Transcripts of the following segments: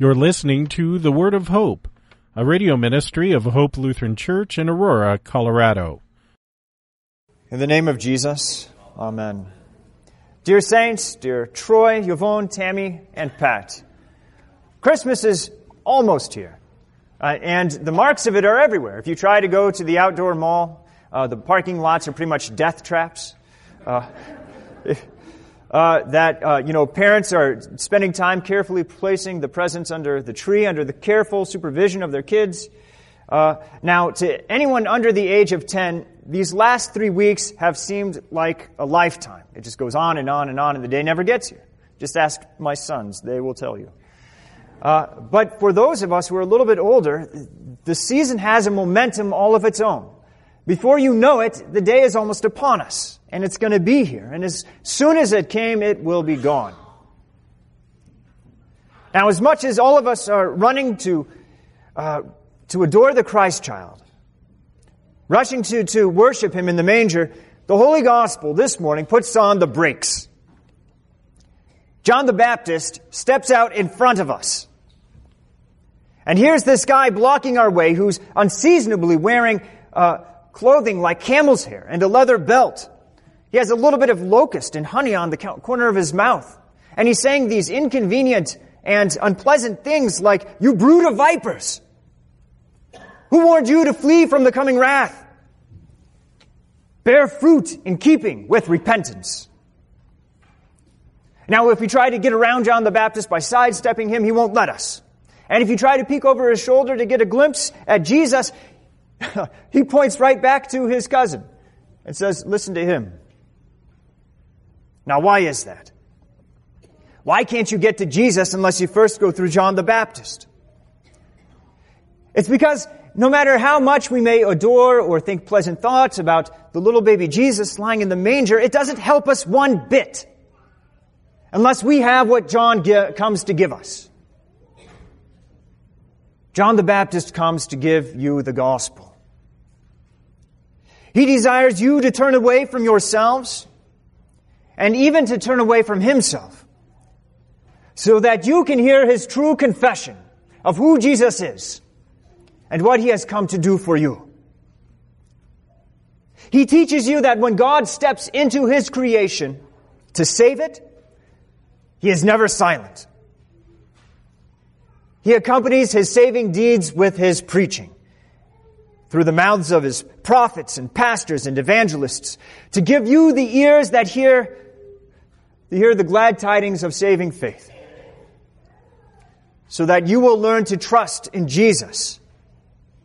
You're listening to The Word of Hope, a radio ministry of Hope Lutheran Church in Aurora, Colorado. In the name of Jesus, Amen. Dear Saints, dear Troy, Yvonne, Tammy, and Pat, Christmas is almost here. Uh, and the marks of it are everywhere. If you try to go to the outdoor mall, uh, the parking lots are pretty much death traps. Uh, uh, that uh, you know parents are spending time carefully placing the presents under the tree under the careful supervision of their kids. Uh, now, to anyone under the age of 10, these last three weeks have seemed like a lifetime. It just goes on and on and on, and the day never gets here. Just ask my sons, they will tell you. Uh, but for those of us who are a little bit older, the season has a momentum all of its own. Before you know it, the day is almost upon us, and it's going to be here. And as soon as it came, it will be gone. Now, as much as all of us are running to, uh, to adore the Christ child, rushing to, to worship him in the manger, the Holy Gospel this morning puts on the brakes. John the Baptist steps out in front of us. And here's this guy blocking our way who's unseasonably wearing uh, clothing like camel's hair and a leather belt. He has a little bit of locust and honey on the corner of his mouth. And he's saying these inconvenient and unpleasant things like, You brood of vipers! Who warned you to flee from the coming wrath? Bear fruit in keeping with repentance. Now, if we try to get around John the Baptist by sidestepping him, he won't let us. And if you try to peek over his shoulder to get a glimpse at Jesus, he points right back to his cousin and says, Listen to him. Now, why is that? Why can't you get to Jesus unless you first go through John the Baptist? It's because no matter how much we may adore or think pleasant thoughts about the little baby Jesus lying in the manger, it doesn't help us one bit unless we have what John comes to give us. John the Baptist comes to give you the gospel. He desires you to turn away from yourselves and even to turn away from himself so that you can hear his true confession of who Jesus is and what he has come to do for you. He teaches you that when God steps into his creation to save it, he is never silent. He accompanies his saving deeds with his preaching through the mouths of his prophets and pastors and evangelists to give you the ears that hear, to hear the glad tidings of saving faith. So that you will learn to trust in Jesus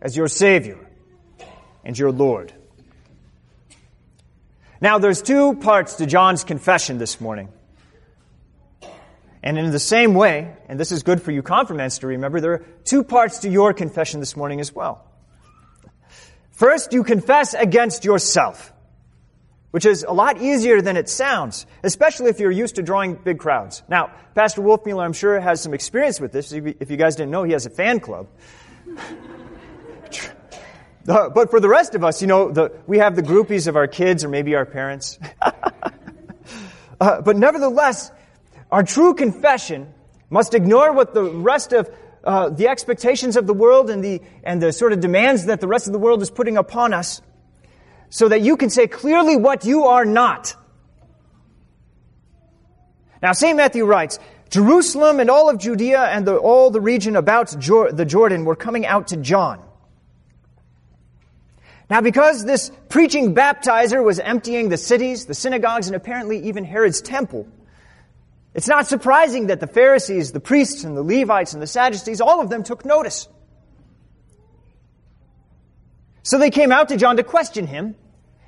as your Savior and your Lord. Now, there's two parts to John's confession this morning. And in the same way, and this is good for you confirmants to remember, there are two parts to your confession this morning as well. First, you confess against yourself, which is a lot easier than it sounds, especially if you're used to drawing big crowds. Now, Pastor Wolfmueller, I'm sure, has some experience with this. If you guys didn't know, he has a fan club. but for the rest of us, you know, the, we have the groupies of our kids or maybe our parents. uh, but nevertheless, our true confession must ignore what the rest of uh, the expectations of the world and the, and the sort of demands that the rest of the world is putting upon us so that you can say clearly what you are not. Now, St. Matthew writes, Jerusalem and all of Judea and the, all the region about Jor- the Jordan were coming out to John. Now, because this preaching baptizer was emptying the cities, the synagogues, and apparently even Herod's temple, it's not surprising that the Pharisees, the priests, and the Levites, and the Sadducees, all of them took notice. So they came out to John to question him,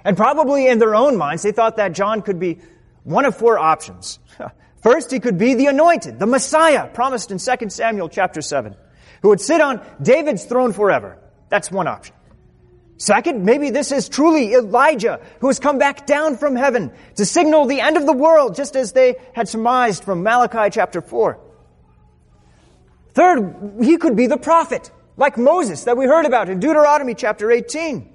and probably in their own minds, they thought that John could be one of four options. First, he could be the anointed, the Messiah, promised in 2 Samuel chapter 7, who would sit on David's throne forever. That's one option. Second, maybe this is truly Elijah who has come back down from heaven to signal the end of the world, just as they had surmised from Malachi chapter 4. Third, he could be the prophet, like Moses that we heard about in Deuteronomy chapter 18.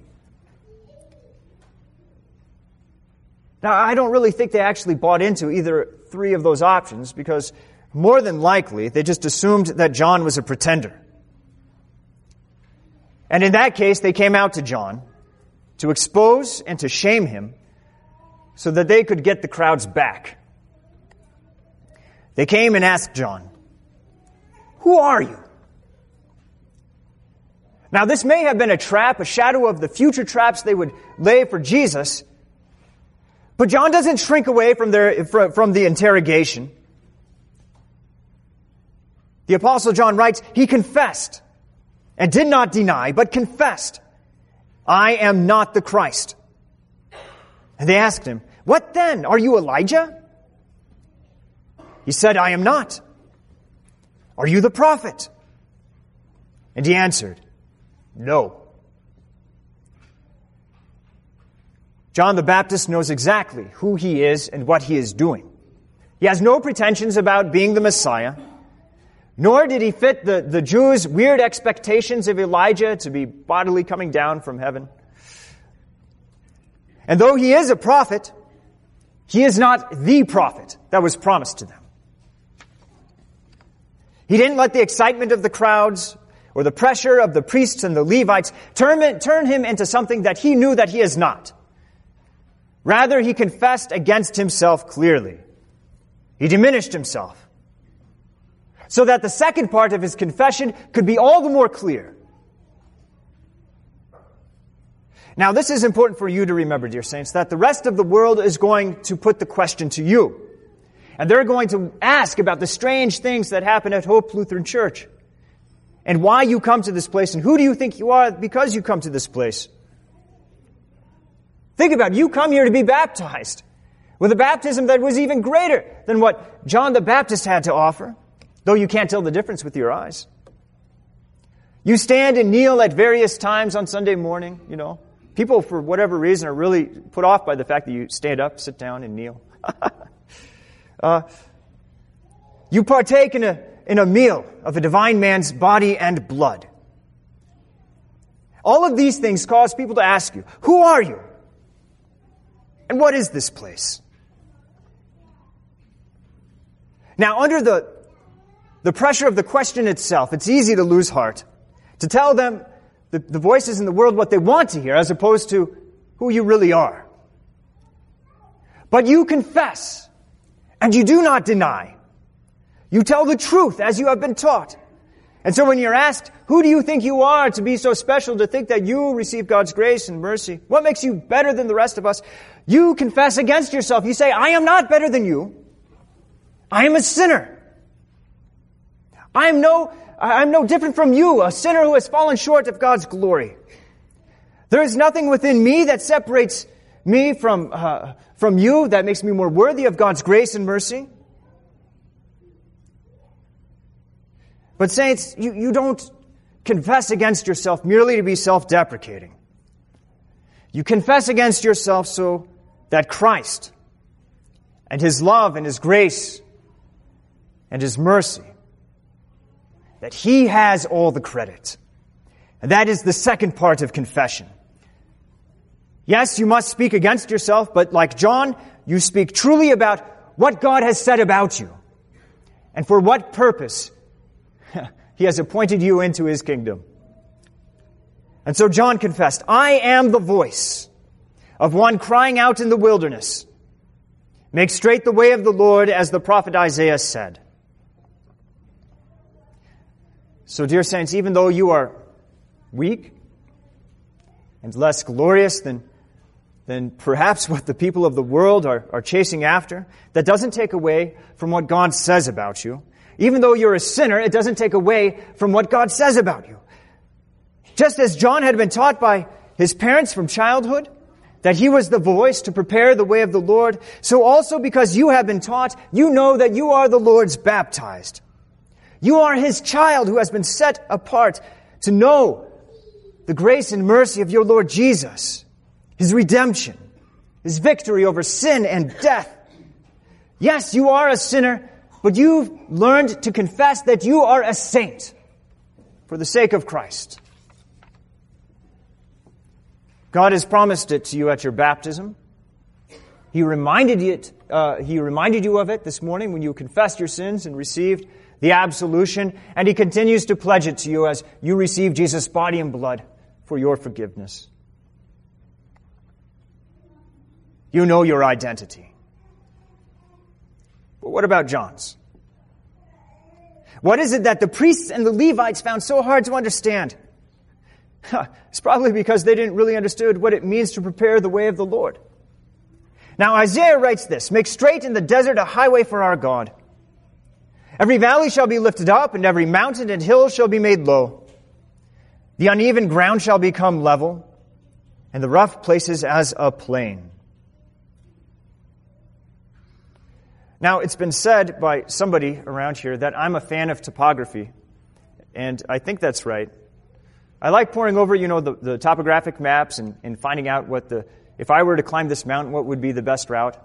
Now, I don't really think they actually bought into either three of those options because More than likely, they just assumed that John was a pretender. And in that case, they came out to John to expose and to shame him so that they could get the crowds back. They came and asked John, Who are you? Now, this may have been a trap, a shadow of the future traps they would lay for Jesus, but John doesn't shrink away from, their, from the interrogation. The Apostle John writes, He confessed and did not deny, but confessed, I am not the Christ. And they asked him, What then? Are you Elijah? He said, I am not. Are you the prophet? And he answered, No. John the Baptist knows exactly who he is and what he is doing. He has no pretensions about being the Messiah, nor did he fit the, the Jews' weird expectations of Elijah to be bodily coming down from heaven. And though he is a prophet, he is not the prophet that was promised to them. He didn't let the excitement of the crowds or the pressure of the priests and the Levites turn, turn him into something that he knew that he is not. Rather, he confessed against himself clearly. He diminished himself. So that the second part of his confession could be all the more clear. Now, this is important for you to remember, dear saints, that the rest of the world is going to put the question to you. And they're going to ask about the strange things that happen at Hope Lutheran Church. And why you come to this place, and who do you think you are because you come to this place? Think about it. You come here to be baptized with a baptism that was even greater than what John the Baptist had to offer, though you can't tell the difference with your eyes. You stand and kneel at various times on Sunday morning, you know. People, for whatever reason, are really put off by the fact that you stand up, sit down, and kneel. Uh, you partake in a, in a meal of a divine man's body and blood. All of these things cause people to ask you, Who are you? And what is this place? Now, under the, the pressure of the question itself, it's easy to lose heart, to tell them, the, the voices in the world, what they want to hear, as opposed to who you really are. But you confess and you do not deny. You tell the truth as you have been taught. And so when you're asked, who do you think you are to be so special to think that you receive God's grace and mercy? What makes you better than the rest of us? You confess against yourself. You say, I am not better than you. I am a sinner. I am no, I'm no different from you, a sinner who has fallen short of God's glory. There is nothing within me that separates me from, uh, from you that makes me more worthy of God's grace and mercy. But, saints, you, you don't confess against yourself merely to be self deprecating. You confess against yourself so that Christ and His love and His grace and His mercy, that He has all the credit. And that is the second part of confession. Yes, you must speak against yourself, but like John, you speak truly about what God has said about you and for what purpose he has appointed you into his kingdom. And so John confessed, I am the voice of one crying out in the wilderness. Make straight the way of the Lord, as the prophet Isaiah said. So, dear saints, even though you are weak and less glorious than than perhaps what the people of the world are, are chasing after. That doesn't take away from what God says about you. Even though you're a sinner, it doesn't take away from what God says about you. Just as John had been taught by his parents from childhood, that he was the voice to prepare the way of the Lord, so also because you have been taught, you know that you are the Lord's baptized. You are his child who has been set apart to know the grace and mercy of your Lord Jesus his redemption, his victory over sin and death. Yes, you are a sinner, but you've learned to confess that you are a saint for the sake of Christ. God has promised it to you at your baptism. He reminded, it, uh, he reminded you of it this morning when you confessed your sins and received the absolution, and he continues to pledge it to you as you receive Jesus' body and blood for your forgiveness. You know your identity. But what about John's? What is it that the priests and the Levites found so hard to understand? It's probably because they didn't really understand what it means to prepare the way of the Lord. Now Isaiah writes this, make straight in the desert a highway for our God. Every valley shall be lifted up and every mountain and hill shall be made low. The uneven ground shall become level and the rough places as a plain. Now, it's been said by somebody around here that I'm a fan of topography, and I think that's right. I like poring over, you know, the, the topographic maps and, and finding out what the, if I were to climb this mountain, what would be the best route.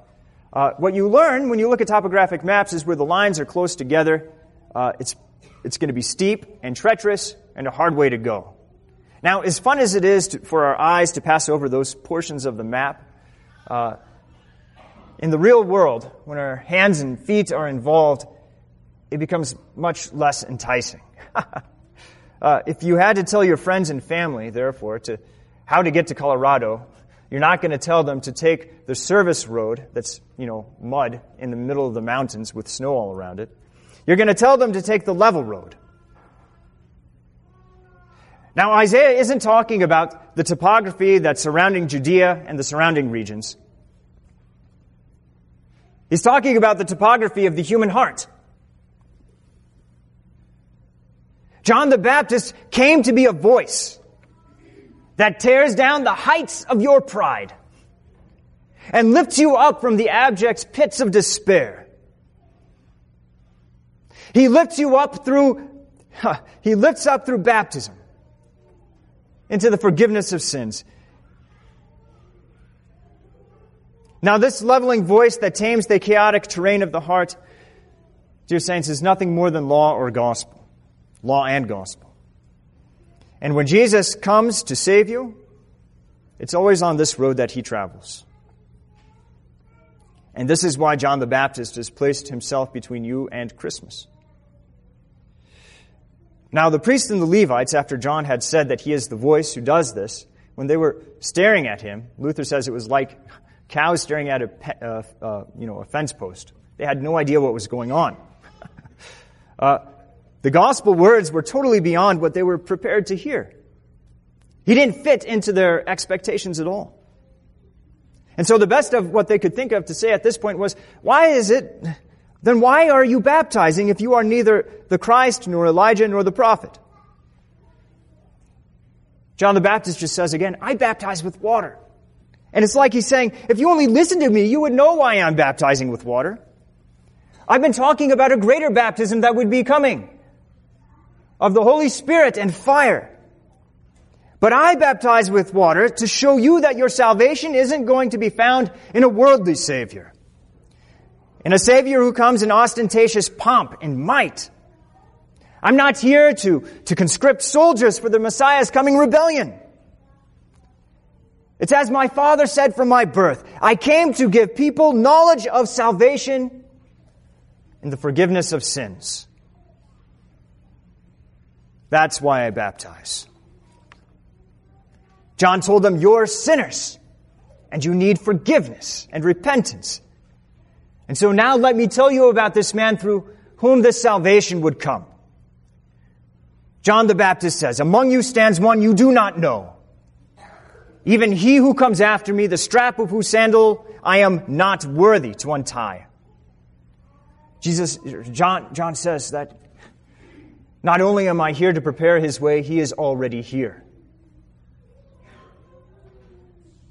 Uh, what you learn when you look at topographic maps is where the lines are close together, uh, it's, it's going to be steep and treacherous and a hard way to go. Now, as fun as it is to, for our eyes to pass over those portions of the map, uh, in the real world, when our hands and feet are involved, it becomes much less enticing. uh, if you had to tell your friends and family, therefore, to how to get to Colorado, you're not going to tell them to take the service road that's, you know, mud in the middle of the mountains with snow all around it. You're going to tell them to take the level road. Now, Isaiah isn't talking about the topography that's surrounding Judea and the surrounding regions. He's talking about the topography of the human heart. John the Baptist came to be a voice that tears down the heights of your pride and lifts you up from the abject pits of despair. He lifts you up through, he lifts up through baptism into the forgiveness of sins. Now, this leveling voice that tames the chaotic terrain of the heart, dear saints, is nothing more than law or gospel. Law and gospel. And when Jesus comes to save you, it's always on this road that he travels. And this is why John the Baptist has placed himself between you and Christmas. Now, the priests and the Levites, after John had said that he is the voice who does this, when they were staring at him, Luther says it was like cows staring at a, uh, uh, you know, a fence post. They had no idea what was going on. uh, the gospel words were totally beyond what they were prepared to hear. He didn't fit into their expectations at all. And so the best of what they could think of to say at this point was, why is it, then why are you baptizing if you are neither the Christ, nor Elijah, nor the prophet? John the Baptist just says again, I baptize with water. And it's like he's saying, if you only listen to me, you would know why I'm baptizing with water. I've been talking about a greater baptism that would be coming of the Holy Spirit and fire. But I baptize with water to show you that your salvation isn't going to be found in a worldly Savior. In a Savior who comes in ostentatious pomp and might. I'm not here to, to conscript soldiers for the Messiah's coming rebellion. It's as my father said from my birth. I came to give people knowledge of salvation and the forgiveness of sins. That's why I baptize. John told them, You're sinners, and you need forgiveness and repentance. And so now let me tell you about this man through whom this salvation would come. John the Baptist says, Among you stands one you do not know even he who comes after me, the strap of whose sandal I am not worthy to untie. Jesus, John, John says that not only am I here to prepare his way, he is already here.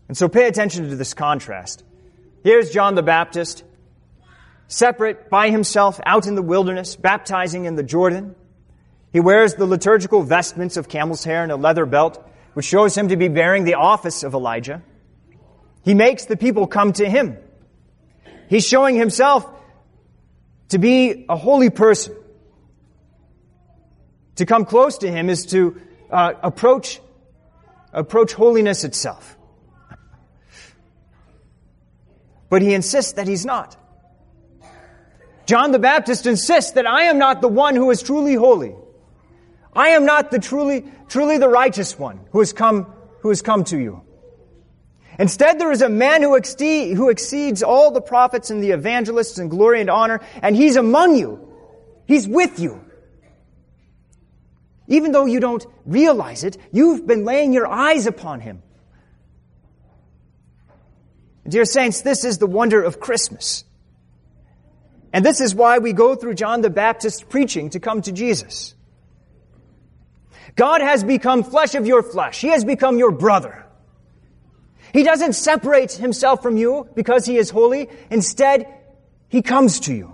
And so pay attention to this contrast. Here's John the Baptist, separate by himself out in the wilderness, baptizing in the Jordan. He wears the liturgical vestments of camel's hair and a leather belt which shows him to be bearing the office of Elijah. He makes the people come to him. He's showing himself to be a holy person. To come close to him is to uh, approach, approach holiness itself. but he insists that he's not. John the Baptist insists that I am not the one who is truly holy. I am not the truly, truly the righteous one who has come, who has come to you. Instead, there is a man who, exceed, who exceeds all the prophets and the evangelists in glory and honor, and he's among you. He's with you. Even though you don't realize it, you've been laying your eyes upon him. Dear saints, this is the wonder of Christmas. And this is why we go through John the Baptist's preaching to come to Jesus. God has become flesh of your flesh. He has become your brother. He doesn't separate himself from you because he is holy. Instead, he comes to you.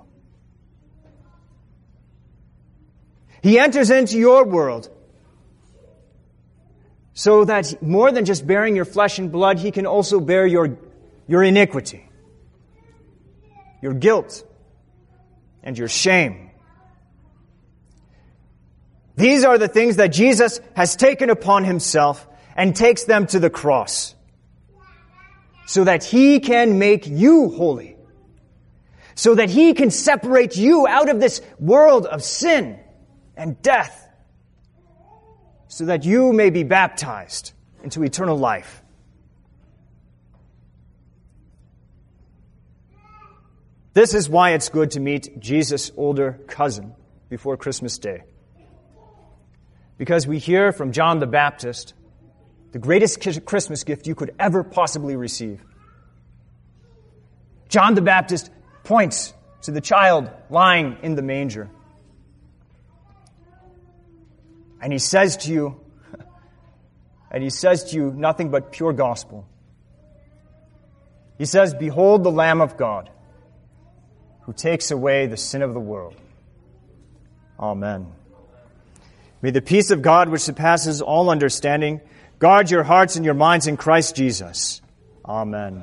He enters into your world so that more than just bearing your flesh and blood, he can also bear your, your iniquity, your guilt, and your shame. These are the things that Jesus has taken upon himself and takes them to the cross so that he can make you holy. So that he can separate you out of this world of sin and death. So that you may be baptized into eternal life. This is why it's good to meet Jesus' older cousin before Christmas Day. Because we hear from John the Baptist the greatest Christmas gift you could ever possibly receive. John the Baptist points to the child lying in the manger. And he says to you, and he says to you nothing but pure gospel. He says, Behold the Lamb of God who takes away the sin of the world. Amen. May the peace of God, which surpasses all understanding, Guard your hearts and your minds in Christ Jesus. Amen.